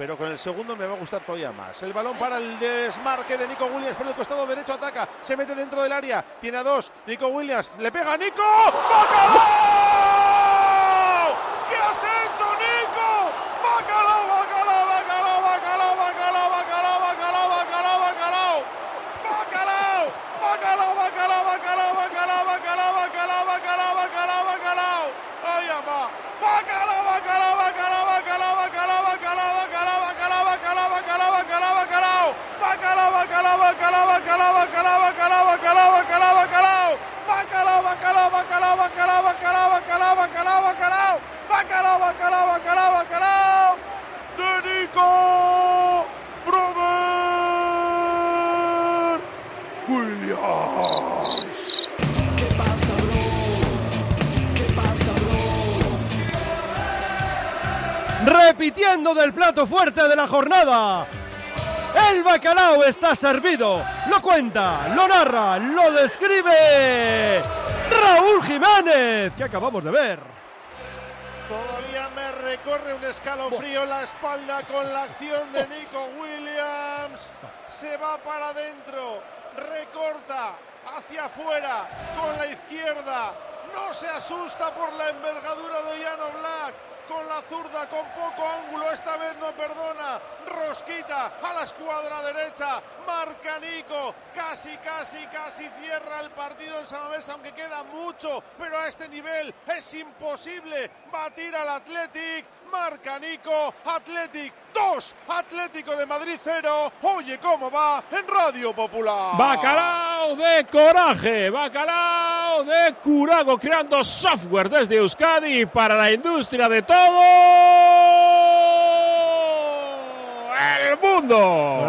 pero con el segundo me va a gustar todavía más. El balón para el desmarque de Nico Williams por el costado derecho, ataca, se mete dentro del área, tiene a dos, Nico Williams, le pega a Nico. Bacalao! ¡Bacalao, bacalao, bacalao, bacalao, bacalao, bacalao, bacalao, bacalao, bacalao! ¡Bacalao, bacalao, bacalao, bacalao, bacalao, bacalao, bacalao, bacalao! ¡Bacalao, bacalao, bacalao! ¡De Nico! Williams. Repitiendo del plato fuerte de la jornada. El bacalao está servido. Lo cuenta, lo narra, lo describe Raúl Jiménez, que acabamos de ver. Todavía me recorre un escalofrío la espalda con la acción de Nico Williams. Se va para adentro, recorta hacia afuera con la izquierda. No se asusta por la envergadura de Llano Black. Con la zurda, con poco ángulo, esta vez no perdona. Rosquita a la escuadra derecha. Marca Nico. Casi, casi, casi cierra el partido en Samamés, aunque queda mucho. Pero a este nivel es imposible batir al Athletic. Marca Nico. Athletic 2. Atlético de Madrid 0. Oye cómo va en Radio Popular. Bacalao de coraje, bacalao de curago, creando software desde Euskadi para la industria de todo el mundo.